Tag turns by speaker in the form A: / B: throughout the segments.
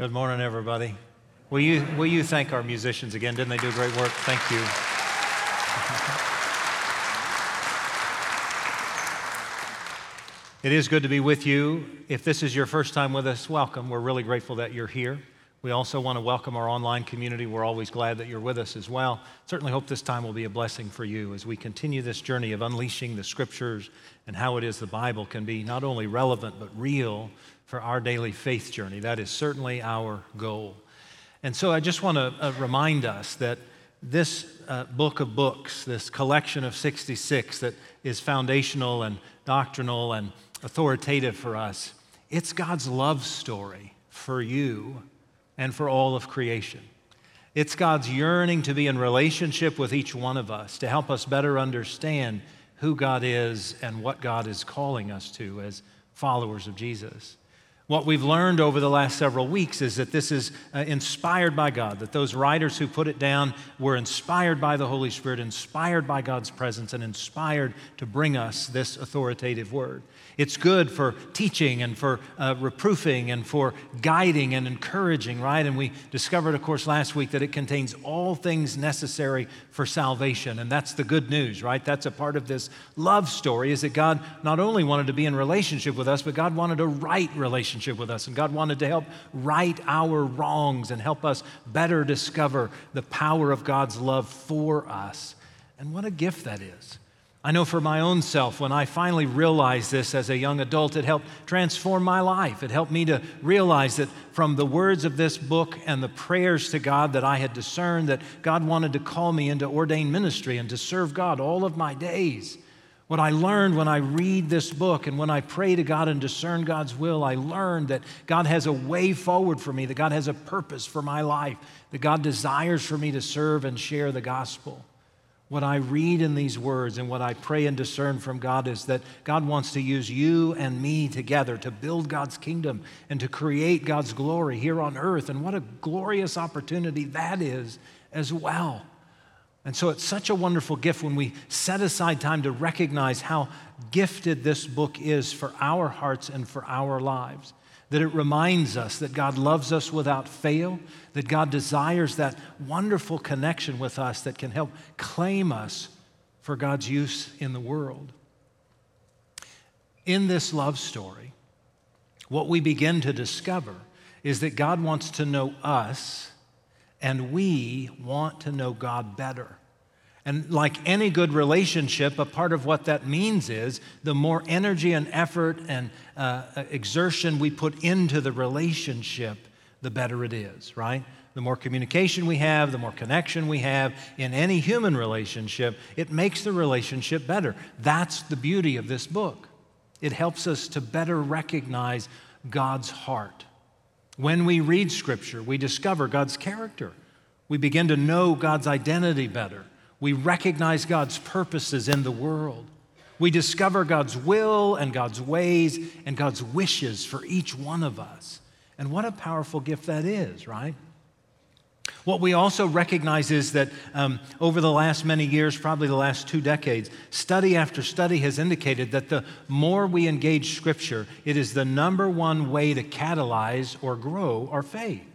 A: Good morning, everybody. Will you, will you thank our musicians again? Didn't they do great work? Thank you. It is good to be with you. If this is your first time with us, welcome. We're really grateful that you're here. We also want to welcome our online community. We're always glad that you're with us as well. Certainly hope this time will be a blessing for you as we continue this journey of unleashing the scriptures and how it is the Bible can be not only relevant but real for our daily faith journey. That is certainly our goal. And so I just want to uh, remind us that this uh, book of books, this collection of 66 that is foundational and doctrinal and authoritative for us. It's God's love story for you and for all of creation. It's God's yearning to be in relationship with each one of us to help us better understand who God is and what God is calling us to as followers of Jesus. What we've learned over the last several weeks is that this is uh, inspired by God, that those writers who put it down were inspired by the Holy Spirit, inspired by God's presence, and inspired to bring us this authoritative word. It's good for teaching and for uh, reproofing and for guiding and encouraging, right? And we discovered, of course, last week that it contains all things necessary for salvation. And that's the good news, right? That's a part of this love story is that God not only wanted to be in relationship with us, but God wanted a right relationship with us. And God wanted to help right our wrongs and help us better discover the power of God's love for us. And what a gift that is. I know for my own self, when I finally realized this as a young adult, it helped transform my life. It helped me to realize that from the words of this book and the prayers to God that I had discerned, that God wanted to call me into ordained ministry and to serve God all of my days. What I learned when I read this book and when I pray to God and discern God's will, I learned that God has a way forward for me, that God has a purpose for my life, that God desires for me to serve and share the gospel. What I read in these words and what I pray and discern from God is that God wants to use you and me together to build God's kingdom and to create God's glory here on earth. And what a glorious opportunity that is as well. And so it's such a wonderful gift when we set aside time to recognize how gifted this book is for our hearts and for our lives that it reminds us that God loves us without fail, that God desires that wonderful connection with us that can help claim us for God's use in the world. In this love story, what we begin to discover is that God wants to know us, and we want to know God better. And like any good relationship, a part of what that means is the more energy and effort and uh, exertion we put into the relationship, the better it is, right? The more communication we have, the more connection we have in any human relationship, it makes the relationship better. That's the beauty of this book. It helps us to better recognize God's heart. When we read Scripture, we discover God's character. We begin to know God's identity better. We recognize God's purposes in the world. We discover God's will and God's ways and God's wishes for each one of us. And what a powerful gift that is, right? What we also recognize is that um, over the last many years, probably the last two decades, study after study has indicated that the more we engage Scripture, it is the number one way to catalyze or grow our faith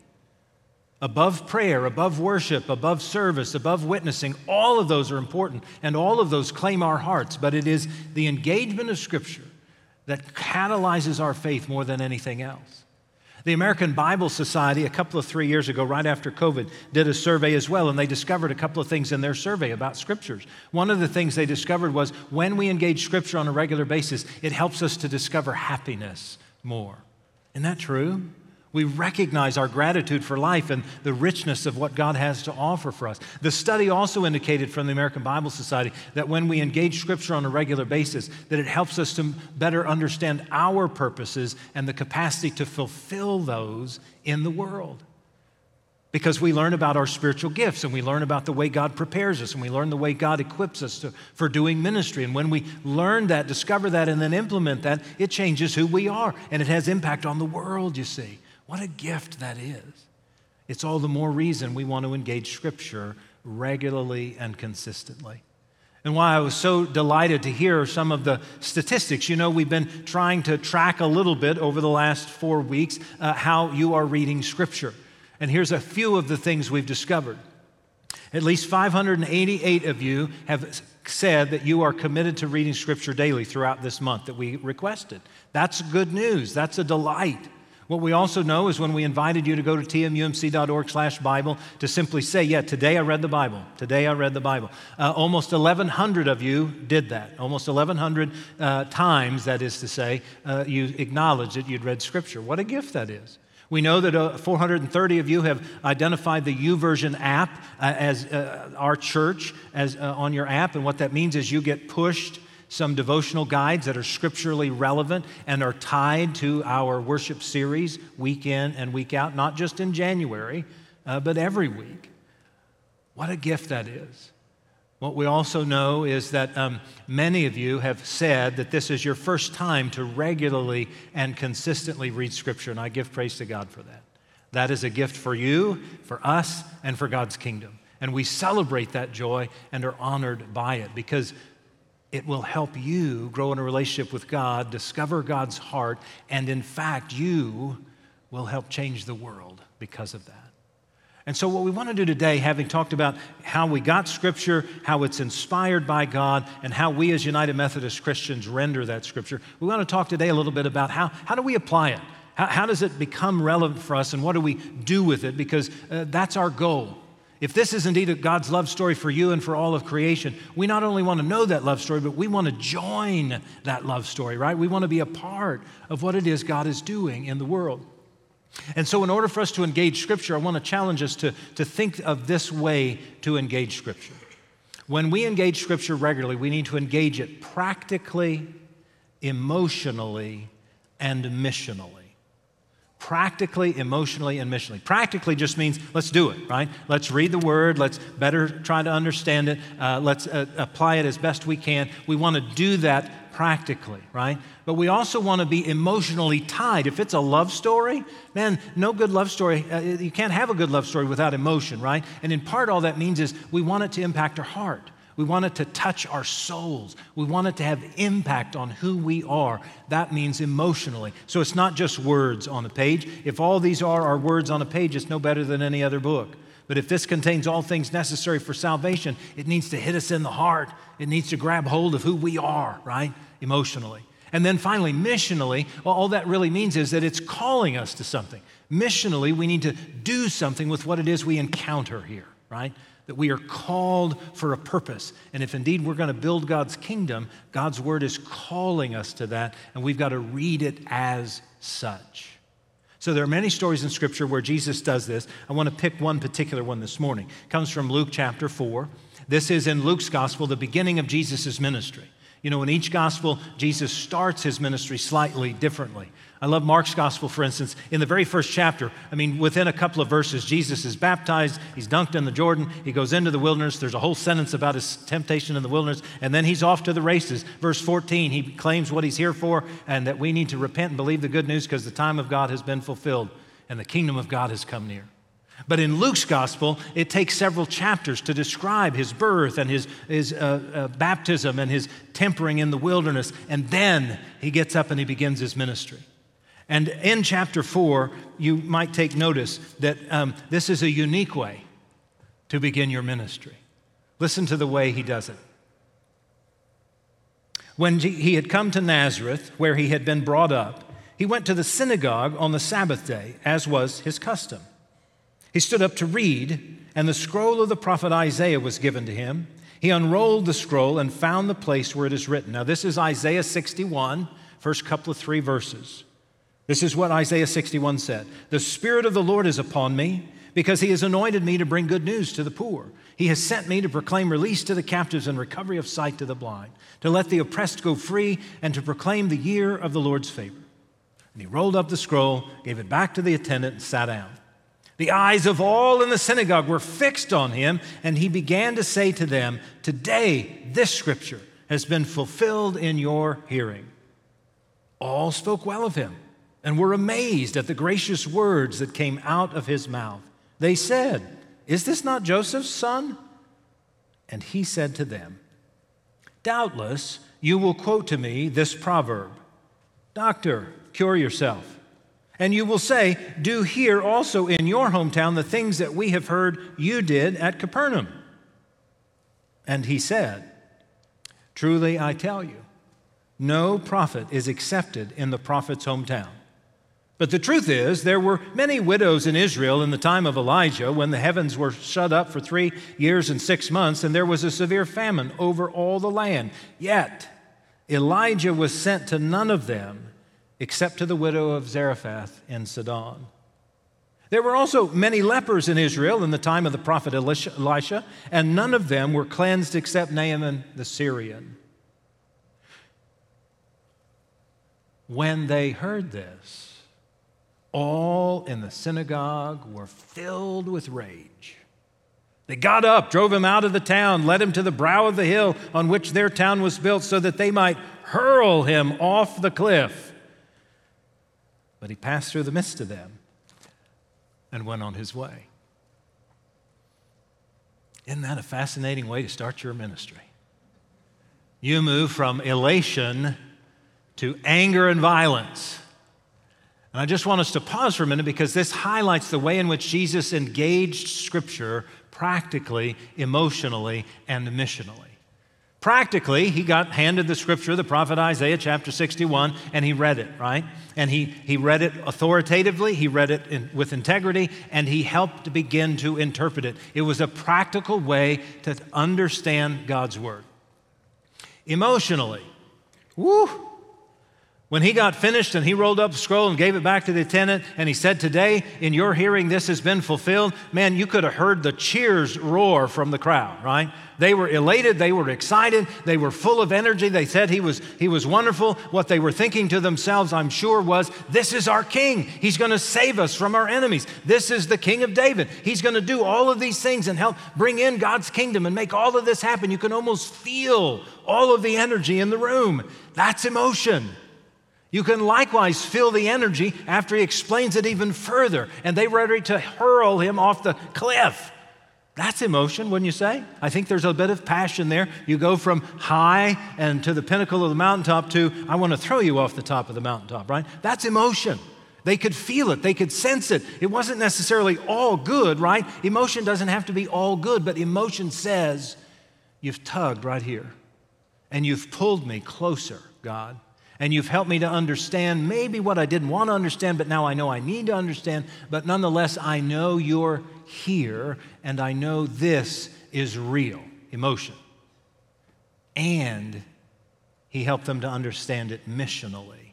A: above prayer, above worship, above service, above witnessing, all of those are important and all of those claim our hearts, but it is the engagement of Scripture that catalyzes our faith more than anything else. The American Bible Society, a couple of three years ago, right after COVID, did a survey as well, and they discovered a couple of things in their survey about scriptures. One of the things they discovered was when we engage scripture on a regular basis, it helps us to discover happiness more. Isn't that true? We recognize our gratitude for life and the richness of what God has to offer for us. The study also indicated from the American Bible Society that when we engage Scripture on a regular basis, that it helps us to better understand our purposes and the capacity to fulfill those in the world because we learn about our spiritual gifts and we learn about the way God prepares us and we learn the way God equips us to, for doing ministry. And when we learn that, discover that, and then implement that, it changes who we are and it has impact on the world, you see. What a gift that is. It's all the more reason we want to engage Scripture regularly and consistently. and why I was so delighted to hear some of the statistics. You know, we've been trying to track a little bit over the last four weeks uh, how you are reading Scripture. And here's a few of the things we've discovered. At least 588 of you have said that you are committed to reading Scripture daily throughout this month that we requested. That's good news. That's a delight. What we also know is when we invited you to go to tmumc.org slash Bible to simply say, yeah, today I read the Bible. Today I read the Bible. Uh, almost 1,100 of you did that. Almost 1,100 uh, times, that is to say, uh, you acknowledged that you'd read Scripture. What a gift that is. We know that uh, 430 of you have identified the YouVersion app uh, as uh, our church as on your app, and what that means is you get pushed some devotional guides that are scripturally relevant and are tied to our worship series week in and week out, not just in January, uh, but every week. What a gift that is. What we also know is that um, many of you have said that this is your first time to regularly and consistently read Scripture, and I give praise to God for that. That is a gift for you, for us, and for God's kingdom. And we celebrate that joy and are honored by it because it will help you grow in a relationship with God, discover God's heart, and in fact, you will help change the world because of that. And so, what we want to do today, having talked about how we got Scripture, how it's inspired by God, and how we as United Methodist Christians render that Scripture, we want to talk today a little bit about how, how do we apply it? How, how does it become relevant for us, and what do we do with it? Because uh, that's our goal. If this is indeed God's love story for you and for all of creation, we not only want to know that love story, but we want to join that love story, right? We want to be a part of what it is God is doing in the world. And so, in order for us to engage Scripture, I want to challenge us to, to think of this way to engage Scripture. When we engage Scripture regularly, we need to engage it practically, emotionally, and missionally practically, emotionally, and missionally. Practically just means let's do it, right? Let's read the word, let's better try to understand it, uh, let's uh, apply it as best we can. We want to do that practically, right? But we also want to be emotionally tied. If it's a love story, man, no good love story, uh, you can't have a good love story without emotion, right? And in part, all that means is we want it to impact our heart. We want it to touch our souls. We want it to have impact on who we are. That means emotionally. So it's not just words on a page. If all these are our words on a page, it's no better than any other book. But if this contains all things necessary for salvation, it needs to hit us in the heart. It needs to grab hold of who we are, right? Emotionally. And then finally, missionally, well, all that really means is that it's calling us to something. Missionally, we need to do something with what it is we encounter here, right? That we are called for a purpose. And if indeed we're going to build God's kingdom, God's word is calling us to that, and we've got to read it as such. So there are many stories in Scripture where Jesus does this. I want to pick one particular one this morning. It comes from Luke chapter 4. This is in Luke's gospel, the beginning of Jesus' ministry. You know, in each gospel, Jesus starts his ministry slightly differently. I love Mark's gospel, for instance. In the very first chapter, I mean, within a couple of verses, Jesus is baptized, he's dunked in the Jordan, he goes into the wilderness. There's a whole sentence about his temptation in the wilderness, and then he's off to the races. Verse 14, he claims what he's here for and that we need to repent and believe the good news because the time of God has been fulfilled and the kingdom of God has come near. But in Luke's gospel, it takes several chapters to describe his birth and his, his uh, uh, baptism and his tempering in the wilderness. And then he gets up and he begins his ministry. And in chapter four, you might take notice that um, this is a unique way to begin your ministry. Listen to the way he does it. When he had come to Nazareth, where he had been brought up, he went to the synagogue on the Sabbath day, as was his custom. He stood up to read, and the scroll of the prophet Isaiah was given to him. He unrolled the scroll and found the place where it is written. Now, this is Isaiah 61, first couple of three verses. This is what Isaiah 61 said The Spirit of the Lord is upon me, because he has anointed me to bring good news to the poor. He has sent me to proclaim release to the captives and recovery of sight to the blind, to let the oppressed go free, and to proclaim the year of the Lord's favor. And he rolled up the scroll, gave it back to the attendant, and sat down. The eyes of all in the synagogue were fixed on him, and he began to say to them, Today this scripture has been fulfilled in your hearing. All spoke well of him and were amazed at the gracious words that came out of his mouth. They said, Is this not Joseph's son? And he said to them, doubtless you will quote to me this proverb Doctor, cure yourself. And you will say, Do here also in your hometown the things that we have heard you did at Capernaum. And he said, Truly I tell you, no prophet is accepted in the prophet's hometown. But the truth is, there were many widows in Israel in the time of Elijah when the heavens were shut up for three years and six months, and there was a severe famine over all the land. Yet, Elijah was sent to none of them except to the widow of Zarephath in Sidon. There were also many lepers in Israel in the time of the prophet Elisha, and none of them were cleansed except Naaman the Syrian. When they heard this, all in the synagogue were filled with rage. They got up, drove him out of the town, led him to the brow of the hill on which their town was built, so that they might hurl him off the cliff. But he passed through the midst of them and went on his way. Isn't that a fascinating way to start your ministry? You move from elation to anger and violence. And I just want us to pause for a minute because this highlights the way in which Jesus engaged Scripture practically, emotionally, and missionally. Practically, he got handed the scripture, the prophet Isaiah chapter 61, and he read it, right? And he, he read it authoritatively, he read it in, with integrity, and he helped begin to interpret it. It was a practical way to understand God's word. Emotionally, whoo, when he got finished and he rolled up the scroll and gave it back to the attendant and he said, Today, in your hearing, this has been fulfilled, man, you could have heard the cheers roar from the crowd, right? They were elated, they were excited, they were full of energy. They said he was, he was wonderful. What they were thinking to themselves, I'm sure, was, This is our king. He's going to save us from our enemies. This is the king of David. He's going to do all of these things and help bring in God's kingdom and make all of this happen. You can almost feel all of the energy in the room. That's emotion. You can likewise feel the energy after he explains it even further, and they ready to hurl him off the cliff. That's emotion, wouldn't you say? I think there's a bit of passion there. You go from high and to the pinnacle of the mountaintop to, I want to throw you off the top of the mountaintop, right? That's emotion. They could feel it, they could sense it. It wasn't necessarily all good, right? Emotion doesn't have to be all good, but emotion says, You've tugged right here, and you've pulled me closer, God. And you've helped me to understand maybe what I didn't want to understand, but now I know I need to understand. But nonetheless, I know you're here, and I know this is real emotion. And he helped them to understand it missionally.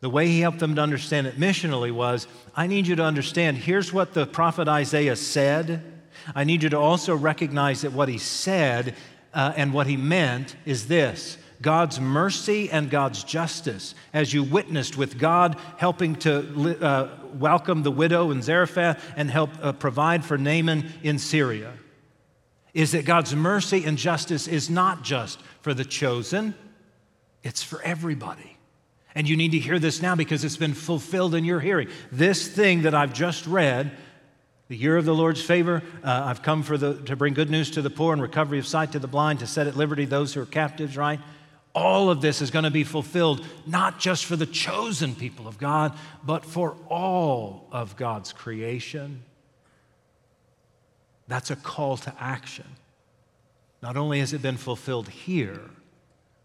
A: The way he helped them to understand it missionally was I need you to understand here's what the prophet Isaiah said. I need you to also recognize that what he said uh, and what he meant is this God's mercy and God's justice, as you witnessed with God helping to uh, welcome the widow in Zarephath and help uh, provide for Naaman in Syria, is that God's mercy and justice is not just for the chosen, it's for everybody. And you need to hear this now because it's been fulfilled in your hearing. This thing that I've just read the year of the Lord's favor. Uh, I've come for the, to bring good news to the poor and recovery of sight to the blind, to set at liberty those who are captives, right? All of this is going to be fulfilled, not just for the chosen people of God, but for all of God's creation. That's a call to action. Not only has it been fulfilled here,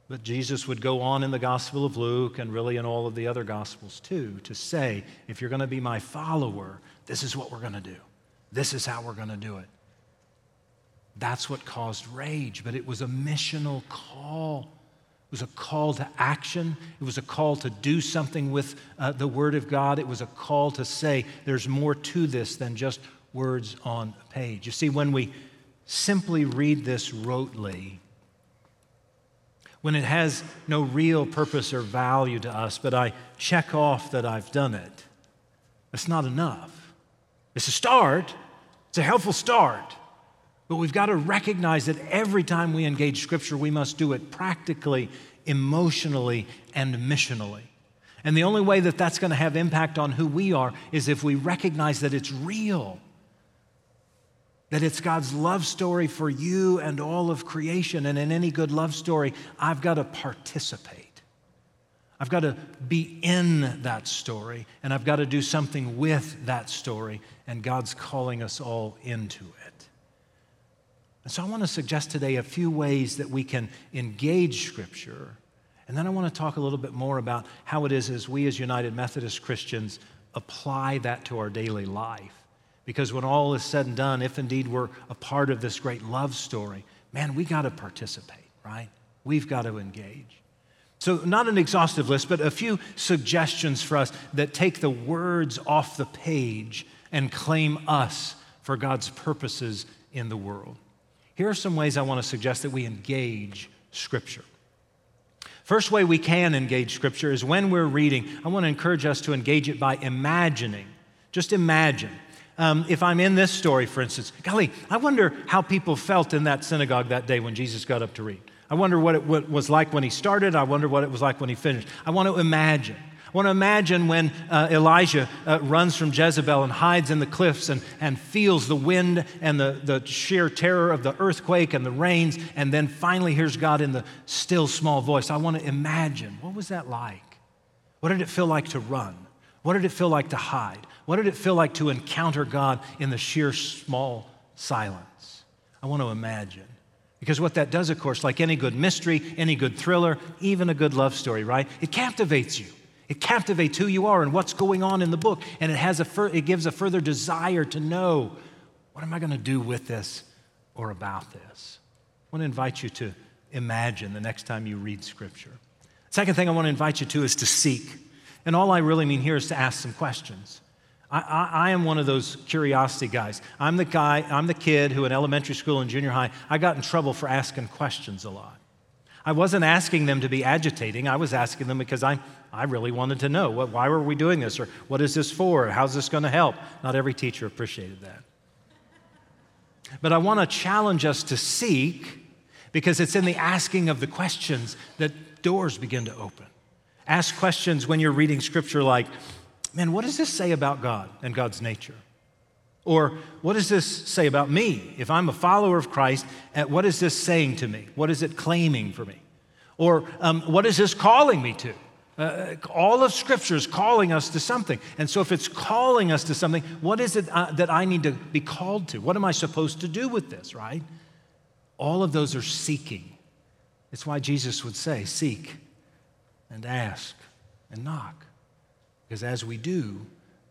A: but Jesus would go on in the Gospel of Luke and really in all of the other Gospels too to say, if you're going to be my follower, this is what we're going to do. This is how we're going to do it. That's what caused rage, but it was a missional call. It was a call to action. It was a call to do something with uh, the Word of God. It was a call to say there's more to this than just words on a page. You see, when we simply read this rotely, when it has no real purpose or value to us, but I check off that I've done it, that's not enough. It's a start, it's a helpful start. But we've got to recognize that every time we engage Scripture, we must do it practically, emotionally, and missionally. And the only way that that's going to have impact on who we are is if we recognize that it's real. that it's God's love story for you and all of creation. And in any good love story, I've got to participate. I've got to be in that story, and I've got to do something with that story, and God's calling us all into it. And so I want to suggest today a few ways that we can engage Scripture. And then I want to talk a little bit more about how it is as we, as United Methodist Christians, apply that to our daily life. Because when all is said and done, if indeed we're a part of this great love story, man, we got to participate, right? We've got to engage. So, not an exhaustive list, but a few suggestions for us that take the words off the page and claim us for God's purposes in the world. Here are some ways I want to suggest that we engage Scripture. First way we can engage Scripture is when we're reading, I want to encourage us to engage it by imagining. Just imagine um, if I'm in this story, for instance, golly, I wonder how people felt in that synagogue that day when Jesus got up to read. I wonder what it was like when he started. I wonder what it was like when he finished. I want to imagine. I want to imagine when uh, Elijah uh, runs from Jezebel and hides in the cliffs and, and feels the wind and the, the sheer terror of the earthquake and the rains, and then finally hears God in the still small voice. I want to imagine what was that like? What did it feel like to run? What did it feel like to hide? What did it feel like to encounter God in the sheer small silence? I want to imagine. Because what that does, of course, like any good mystery, any good thriller, even a good love story, right? It captivates you. It captivates who you are and what's going on in the book. And it, has a it gives a further desire to know what am I going to do with this or about this? I want to invite you to imagine the next time you read Scripture. Second thing I want to invite you to is to seek. And all I really mean here is to ask some questions. I, I, I, am one of those curiosity guys. I'm the guy, I'm the kid who in elementary school and junior high, I got in trouble for asking questions a lot. I wasn't asking them to be agitating. I was asking them because I, I really wanted to know what, why were we doing this or what is this for? How's this going to help? Not every teacher appreciated that. But I want to challenge us to seek because it's in the asking of the questions that doors begin to open. Ask questions when you're reading scripture like, man, what does this say about God and God's nature? Or what does this say about me? If I'm a follower of Christ, what is this saying to me? What is it claiming for me? Or um, what is this calling me to? Uh, all of Scripture is calling us to something. And so, if it's calling us to something, what is it uh, that I need to be called to? What am I supposed to do with this, right? All of those are seeking. It's why Jesus would say, Seek and ask and knock. Because as we do,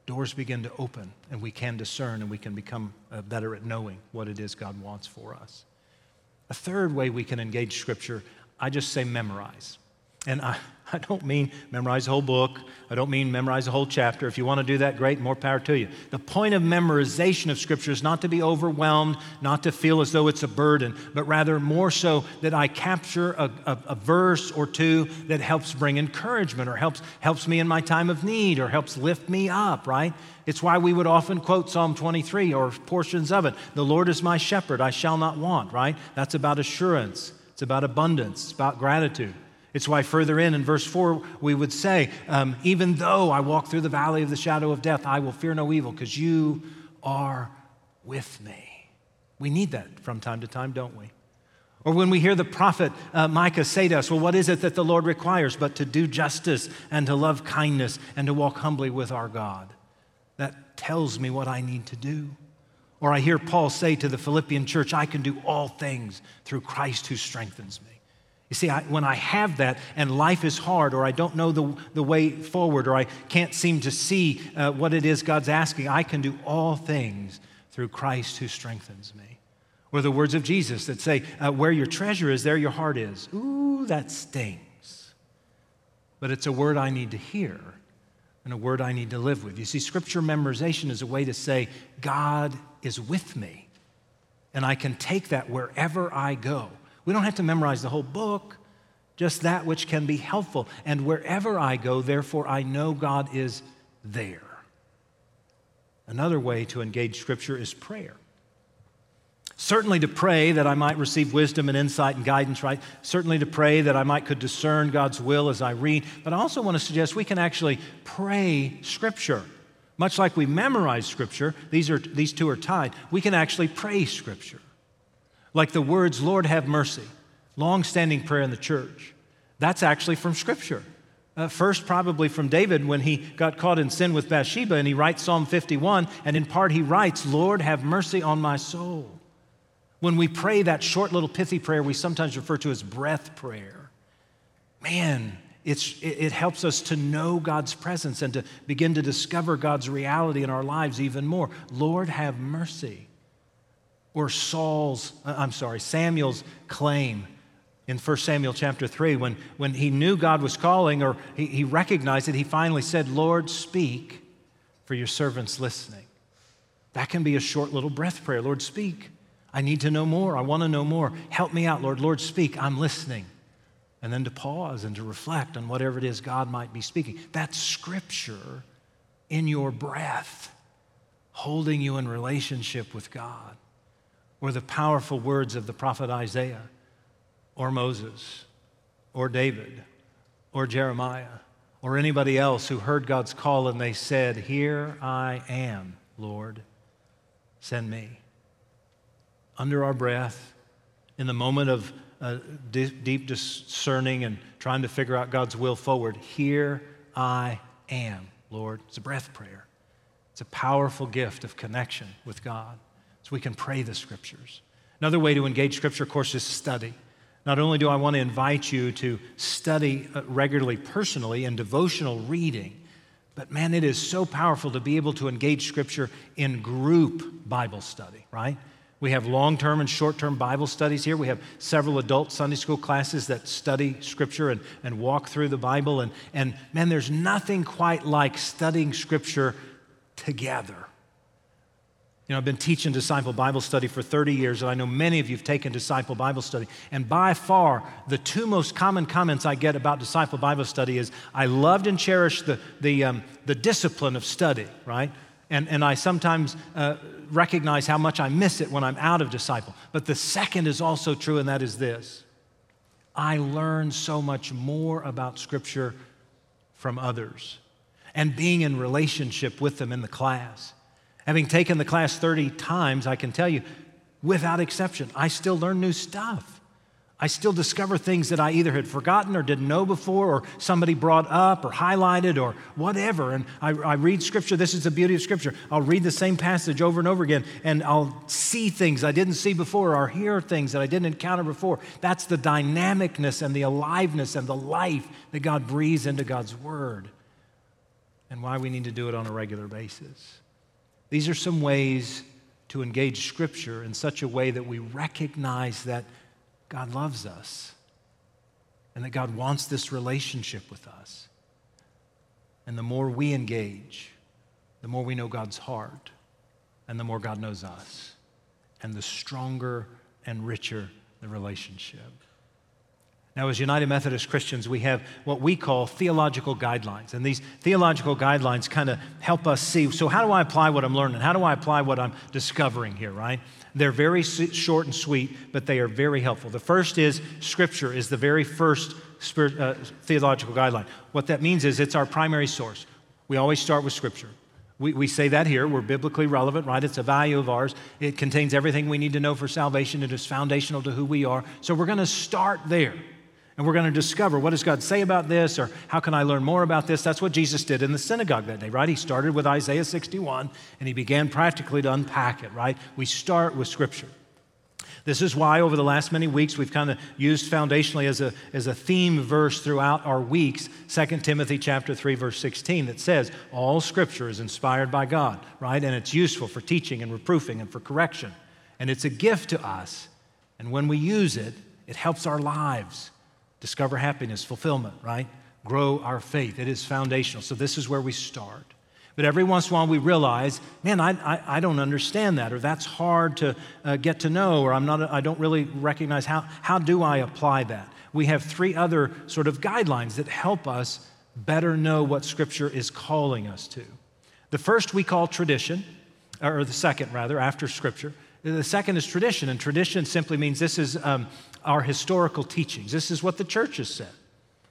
A: doors begin to open and we can discern and we can become uh, better at knowing what it is God wants for us. A third way we can engage Scripture, I just say memorize. And I, I don't mean memorize the whole book. I don't mean memorize the whole chapter. If you want to do that, great, more power to you. The point of memorization of Scripture is not to be overwhelmed, not to feel as though it's a burden, but rather more so that I capture a, a, a verse or two that helps bring encouragement or helps, helps me in my time of need or helps lift me up, right? It's why we would often quote Psalm 23 or portions of it. The Lord is my shepherd, I shall not want, right? That's about assurance, it's about abundance, it's about gratitude. It's why further in, in verse 4, we would say, um, Even though I walk through the valley of the shadow of death, I will fear no evil because you are with me. We need that from time to time, don't we? Or when we hear the prophet uh, Micah say to us, Well, what is it that the Lord requires but to do justice and to love kindness and to walk humbly with our God? That tells me what I need to do. Or I hear Paul say to the Philippian church, I can do all things through Christ who strengthens me. You see, I, when I have that and life is hard, or I don't know the, the way forward, or I can't seem to see uh, what it is God's asking, I can do all things through Christ who strengthens me. Or the words of Jesus that say, uh, Where your treasure is, there your heart is. Ooh, that stings. But it's a word I need to hear and a word I need to live with. You see, scripture memorization is a way to say, God is with me, and I can take that wherever I go. We don't have to memorize the whole book, just that which can be helpful. And wherever I go, therefore, I know God is there. Another way to engage Scripture is prayer. Certainly to pray that I might receive wisdom and insight and guidance, right? Certainly to pray that I might could discern God's will as I read. But I also want to suggest we can actually pray Scripture. Much like we memorize Scripture, these, are, these two are tied, we can actually pray Scripture. Like the words, Lord, have mercy, long standing prayer in the church. That's actually from Scripture. Uh, first, probably from David when he got caught in sin with Bathsheba, and he writes Psalm 51, and in part he writes, Lord, have mercy on my soul. When we pray that short little pithy prayer we sometimes refer to as breath prayer, man, it's, it helps us to know God's presence and to begin to discover God's reality in our lives even more. Lord, have mercy. Or Saul's, uh, I'm sorry, Samuel's claim in 1 Samuel chapter 3 when, when he knew God was calling or he, he recognized it, he finally said, Lord, speak, for your servant's listening. That can be a short little breath prayer. Lord, speak. I need to know more. I want to know more. Help me out, Lord. Lord, speak. I'm listening. And then to pause and to reflect on whatever it is God might be speaking. That's scripture in your breath, holding you in relationship with God. Or the powerful words of the prophet Isaiah, or Moses, or David, or Jeremiah, or anybody else who heard God's call and they said, Here I am, Lord, send me under our breath, in the moment of uh, deep discerning and trying to figure out God's will forward, here I am, Lord. It's a breath prayer. It's a powerful gift of connection with God. We can pray the scriptures. Another way to engage scripture, of course, is study. Not only do I want to invite you to study uh, regularly personally in devotional reading, but man, it is so powerful to be able to engage scripture in group Bible study, right? We have long term and short term Bible studies here. We have several adult Sunday school classes that study Scripture and, and walk through the Bible. And, and man, there's nothing quite like studying Scripture together. You know, I've been teaching disciple Bible study for 30 years, and I know many of you have taken disciple Bible study. And by far, the two most common comments I get about disciple Bible study is I loved and cherished the, the, um, the discipline of study, right? And, and I sometimes uh, recognize how much I miss it when I'm out of disciple. But the second is also true, and that is this I learn so much more about Scripture from others and being in relationship with them in the class. Having taken the class 30 times, I can tell you, without exception, I still learn new stuff. I still discover things that I either had forgotten or didn't know before, or somebody brought up or highlighted or whatever. And I, I, read Scripture. This is the beauty of Scripture. I'll read the same passage over and over again, and I'll see things I didn't see before or hear things that I didn't encounter before. That's the dynamicness and the aliveness and the life that God breathes into God's Word, and why we need to do it on a regular basis. These are some ways to engage Scripture in such a way that we recognize that God loves us and that God wants this relationship with us. And the more we engage, the more we know God's heart, and the more God knows us, and the stronger and richer the relationship. Now, as United Methodist Christians, we have what we call theological guidelines. And these theological guidelines kind of help us see so, how do I apply what I'm learning? How do I apply what I'm discovering here, right? They're very short and sweet, but they are very helpful. The first is Scripture, is the very first spirit, uh, theological guideline. What that means is it's our primary source. We always start with Scripture. We, we say that here. We're biblically relevant, right? It's a value of ours. It contains everything we need to know for salvation. It is foundational to who we are. So we're going to start there. And we're going to discover what does God say about this or how can I learn more about this? That's what Jesus did in the synagogue that day, right? He started with Isaiah 61 and he began practically to unpack it, right? We start with Scripture. This is why over the last many weeks we've kind of used foundationally as a, as a theme verse throughout our weeks 2 Timothy chapter 3 verse 16 that says all scripture is inspired by God, right? And it's useful for teaching and reproofing and for correction. And it's a gift to us. And when we use it, it helps our lives discover happiness, fulfillment, right? Grow our faith. It is foundational. So this is where we start. But every once in a while we realize, man, I, I, I don't understand that, or that's hard to uh, get to know, or I'm not, I don't really recognize how, how do I apply that? We have three other sort of guidelines that help us better know what Scripture is calling us to. The first we call tradition, or the second rather, after Scripture. The second is tradition, and tradition simply means this is um, our historical teachings. This is what the church has said.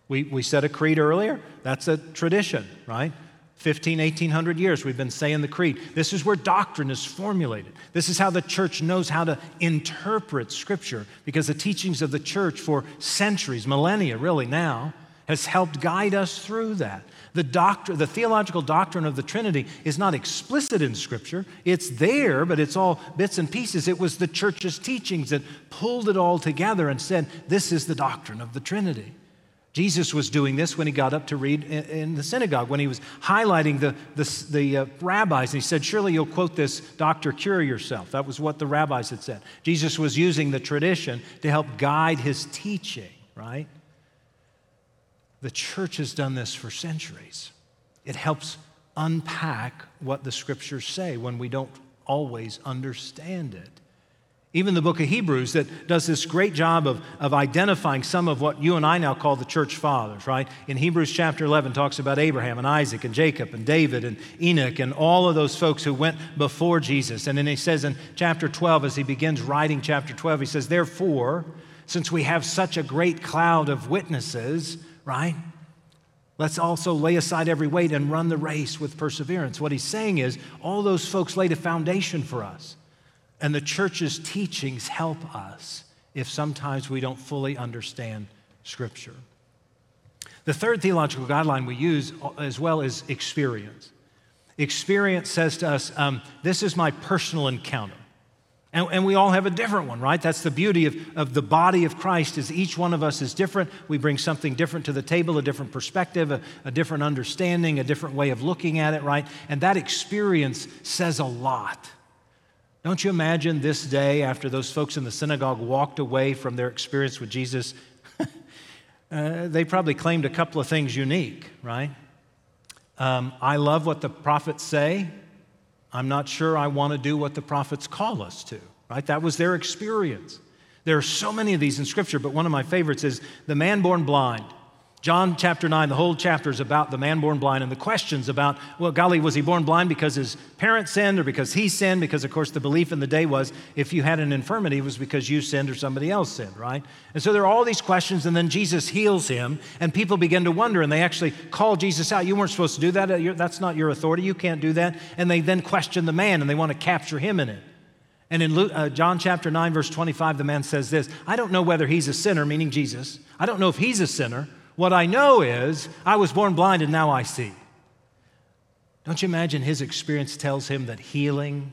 A: We, we said a creed earlier, that's a tradition, right? 15, 1800 years we've been saying the creed. This is where doctrine is formulated. This is how the church knows how to interpret Scripture because the teachings of the church for centuries, millennia really now, has helped guide us through that. The, doctrine, the theological doctrine of the Trinity is not explicit in Scripture. It's there, but it's all bits and pieces. It was the church's teachings that pulled it all together and said, This is the doctrine of the Trinity. Jesus was doing this when he got up to read in, the synagogue, when he was highlighting the, the, the uh, rabbis. And he said, Surely you'll quote this, Doctor, cure yourself. That was what the rabbis had said. Jesus was using the tradition to help guide his teaching, right? The church has done this for centuries. It helps unpack what the scriptures say when we don't always understand it. Even the book of Hebrews that does this great job of, of identifying some of what you and I now call the church fathers, right? In Hebrews chapter 11 talks about Abraham and Isaac and Jacob and David and Enoch and all of those folks who went before Jesus. And then he says in chapter 12, as he begins writing chapter 12, he says, Therefore, since we have such a great cloud of witnesses, right? Let's also lay aside every weight and run the race with perseverance. What he's saying is, all those folks laid a foundation for us. And the church's teachings help us if sometimes we don't fully understand Scripture. The third theological guideline we use as well is experience. Experience says to us, um, This is my personal encounter. And, and, we all have a different one, right? That's the beauty of, of the body of Christ is each one of us is different. We bring something different to the table, a different perspective, a, a different understanding, a different way of looking at it, right? And that experience says a lot. Don't you imagine this day after those folks in the synagogue walked away from their experience with Jesus? uh, they probably claimed a couple of things unique, right? Um, I love what the prophets say. I'm not sure I want to do what the prophets call us to, right? That was their experience. There are so many of these in Scripture, but one of my favorites is the man born blind. John chapter 9, the whole chapter is about the man born blind and the questions about, well, golly, was he born blind because his parents sinned or because he sinned? Because, of course, the belief in the day was if you had an infirmity, it was because you sinned or somebody else sinned, right? And so there are all these questions, and then Jesus heals him, and people begin to wonder, and they actually call Jesus out. You weren't supposed to do that. That's not your authority. You can't do that. And they then question the man, and they want to capture him in it. And in Luke, uh, John chapter 9, verse 25, the man says this I don't know whether he's a sinner, meaning Jesus. I don't know if he's a sinner what I know is I was born blind and now I see. Don't you imagine his experience tells him that healing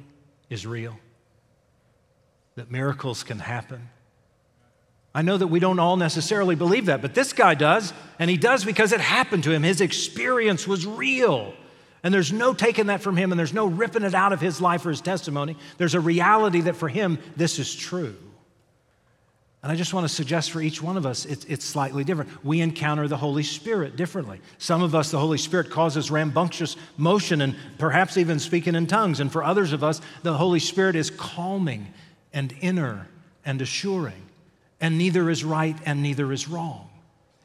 A: is real, that miracles can happen? I know that we don't all necessarily believe that, but this guy does, and he does because it happened to him. His experience was real. And there's no taking that from him, and there's no ripping it out of his life or his testimony. There's a reality that for him, this is true. And I just want to suggest for each one of us, it's, it's, slightly different. We encounter the Holy Spirit differently. Some of us, the Holy Spirit causes rambunctious motion and perhaps even speaking in tongues. And for others of us, the Holy Spirit is calming and inner and assuring. And neither is right and neither is wrong.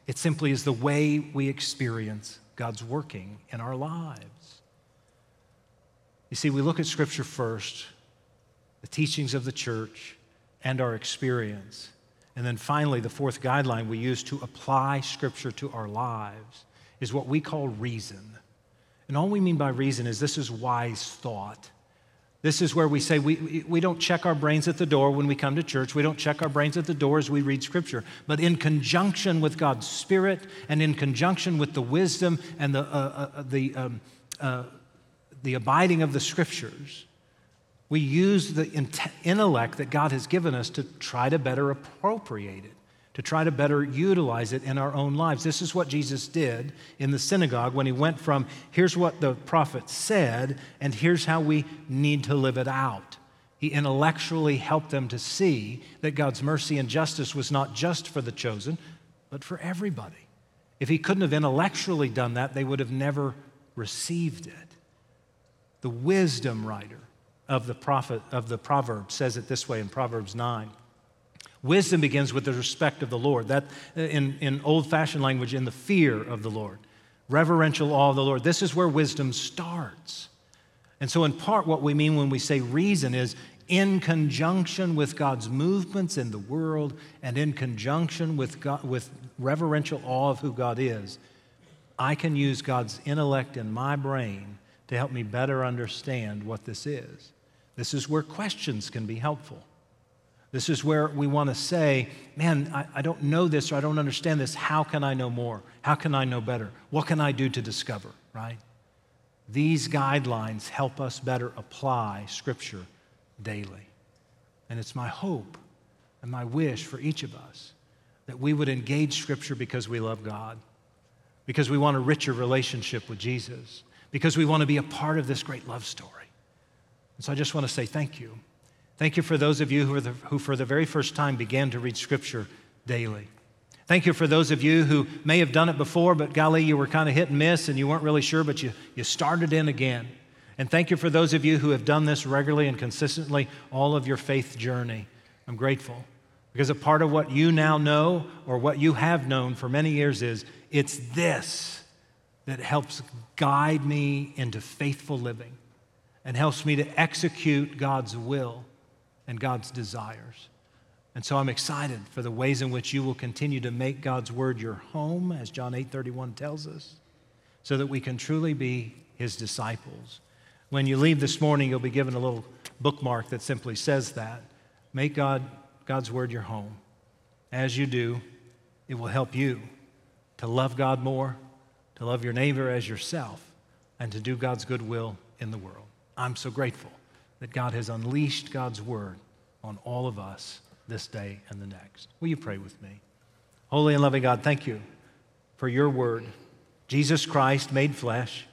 A: It simply is the way we experience God's working in our lives. You see, we look at Scripture first, the teachings of the church, and our experience. And then finally, the fourth guideline we use to apply Scripture to our lives is what we call reason. And all we mean by reason is this is wise thought. This is where we say we, we don't check our brains at the door when we come to church. We don't check our brains at the door as we read Scripture. But in conjunction with God's Spirit and in conjunction with the wisdom and the, uh, uh, the, um, uh, the abiding of the Scriptures, we use the intellect that God has given us to try to better appropriate it, to try to better utilize it in our own lives. This is what Jesus did in the synagogue when he went from here's what the prophet said, and here's how we need to live it out. He intellectually helped them to see that God's mercy and justice was not just for the chosen, but for everybody. If he couldn't have intellectually done that, they would have never received it. The wisdom writer of the prophet of the proverb says it this way in Proverbs 9. Wisdom begins with the respect of the Lord. That uh, in, in old-fashioned language, in the fear of the Lord. Reverential awe of the Lord. This is where wisdom starts. And so, in part, what we mean when we say reason is in conjunction with God's movements in the world and in conjunction with, God, with reverential awe of who God is, I can use God's intellect in my brain to help me better understand what this is. This is where questions can be helpful. This is where we want to say, man, I, I, don't know this or I don't understand this. How can I know more? How can I know better? What can I do to discover, right? These guidelines help us better apply Scripture daily. And it's my hope and my wish for each of us that we would engage Scripture because we love God, because we want a richer relationship with Jesus, because we want to be a part of this great love story. And so I just want to say thank you. Thank you for those of you who, the, who, for the very first time, began to read Scripture daily. Thank you for those of you who may have done it before, but golly, you were kind of hit and miss and you weren't really sure, but you, you started in again. And thank you for those of you who have done this regularly and consistently all of your faith journey. I'm grateful because a part of what you now know or what you have known for many years is it's this that helps guide me into faithful living and helps me to execute God's will and God's desires. And so I'm excited for the ways in which you will continue to make God's word your home, as John 8:31 tells us, so that we can truly be his disciples. When you leave this morning, you'll be given a little bookmark that simply says that. Make God, God's word your home. As you do, it will help you to love God more, to love your neighbor as yourself, and to do God's good will in the world. I'm so grateful that God has unleashed God's word on all of us this day and the next. Will you pray with me? Holy and loving God, thank you for your word, Jesus Christ made flesh,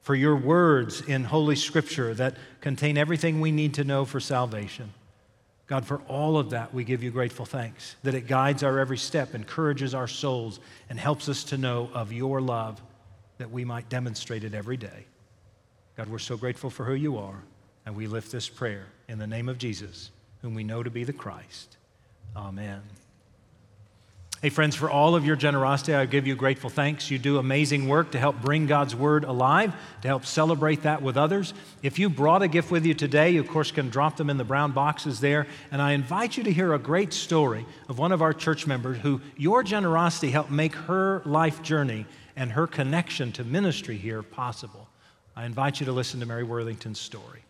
A: for your words in Holy Scripture that contain everything we need to know for salvation. God, for all of that, we give you grateful thanks, that it guides our every step, encourages our souls, and helps us to know of your love that we might demonstrate it every day. God, we're so grateful for who you are. And we lift this prayer in the name of Jesus, whom we know to be the Christ. Amen. Hey, friends, for all of your generosity, I give you grateful thanks. You do amazing work to help bring God's word alive, to help celebrate that with others. If you brought a gift with you today, you, of course, can drop them in the brown boxes there. And I invite you to hear a great story of one of our church members who your generosity helped make her life journey and her connection to ministry here possible. I invite you to listen to Mary Worthington's story.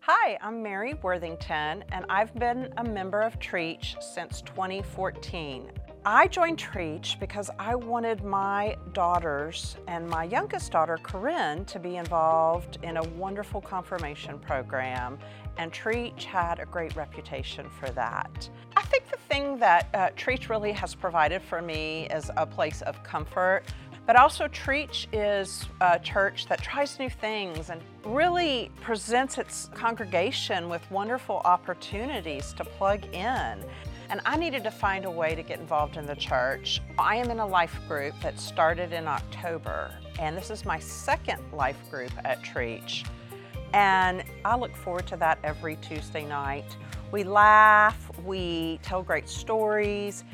B: Hi, I'm Mary Worthington, and I've been a member of Trietsch since 2014. I joined Trietsch because I wanted my daughters and my youngest daughter, Corinne, to be involved in a wonderful confirmation program, and Trietsch had a great reputation for that. I think the thing that uh, Trietsch really has provided for me is a place of comfort but also, Trietsch is a church that tries new things and really presents its congregation with wonderful opportunities to plug in. And I needed to find a way to get involved in the church. I am in a life group that started in October, and this is my second life group at Trietsch. And I look forward to that every Tuesday night. We laugh, we tell great stories,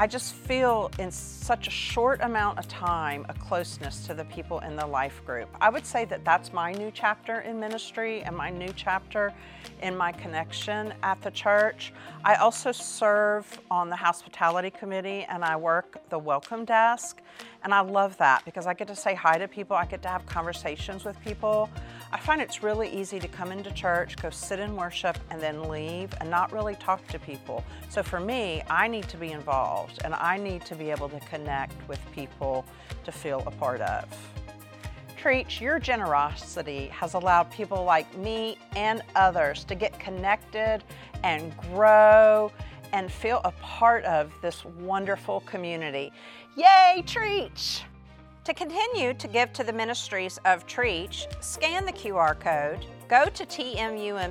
B: I just feel in such a short amount of time a closeness to the people in the life group. I would say that that's my new chapter in ministry and my new chapter in my connection at the church. I also serve on the hospitality committee and I work the welcome desk. And I love that because I get to say hi to people, I get to have conversations with people. I find it's really easy to come into church, go sit in worship, and then leave and not really talk to people. So for me, I need to be involved and I need to be able to connect with people to feel a part of. Trietsch, your generosity has allowed people like me and others to get connected and grow and feel a part of this wonderful community. Yay, Trietsch! To continue to give to the ministries of Trietsch, scan the QR code, go to tmumc.org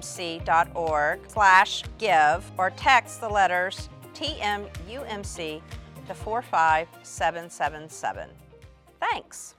B: slash give, or text the letters TMUMC to 45777. Thanks.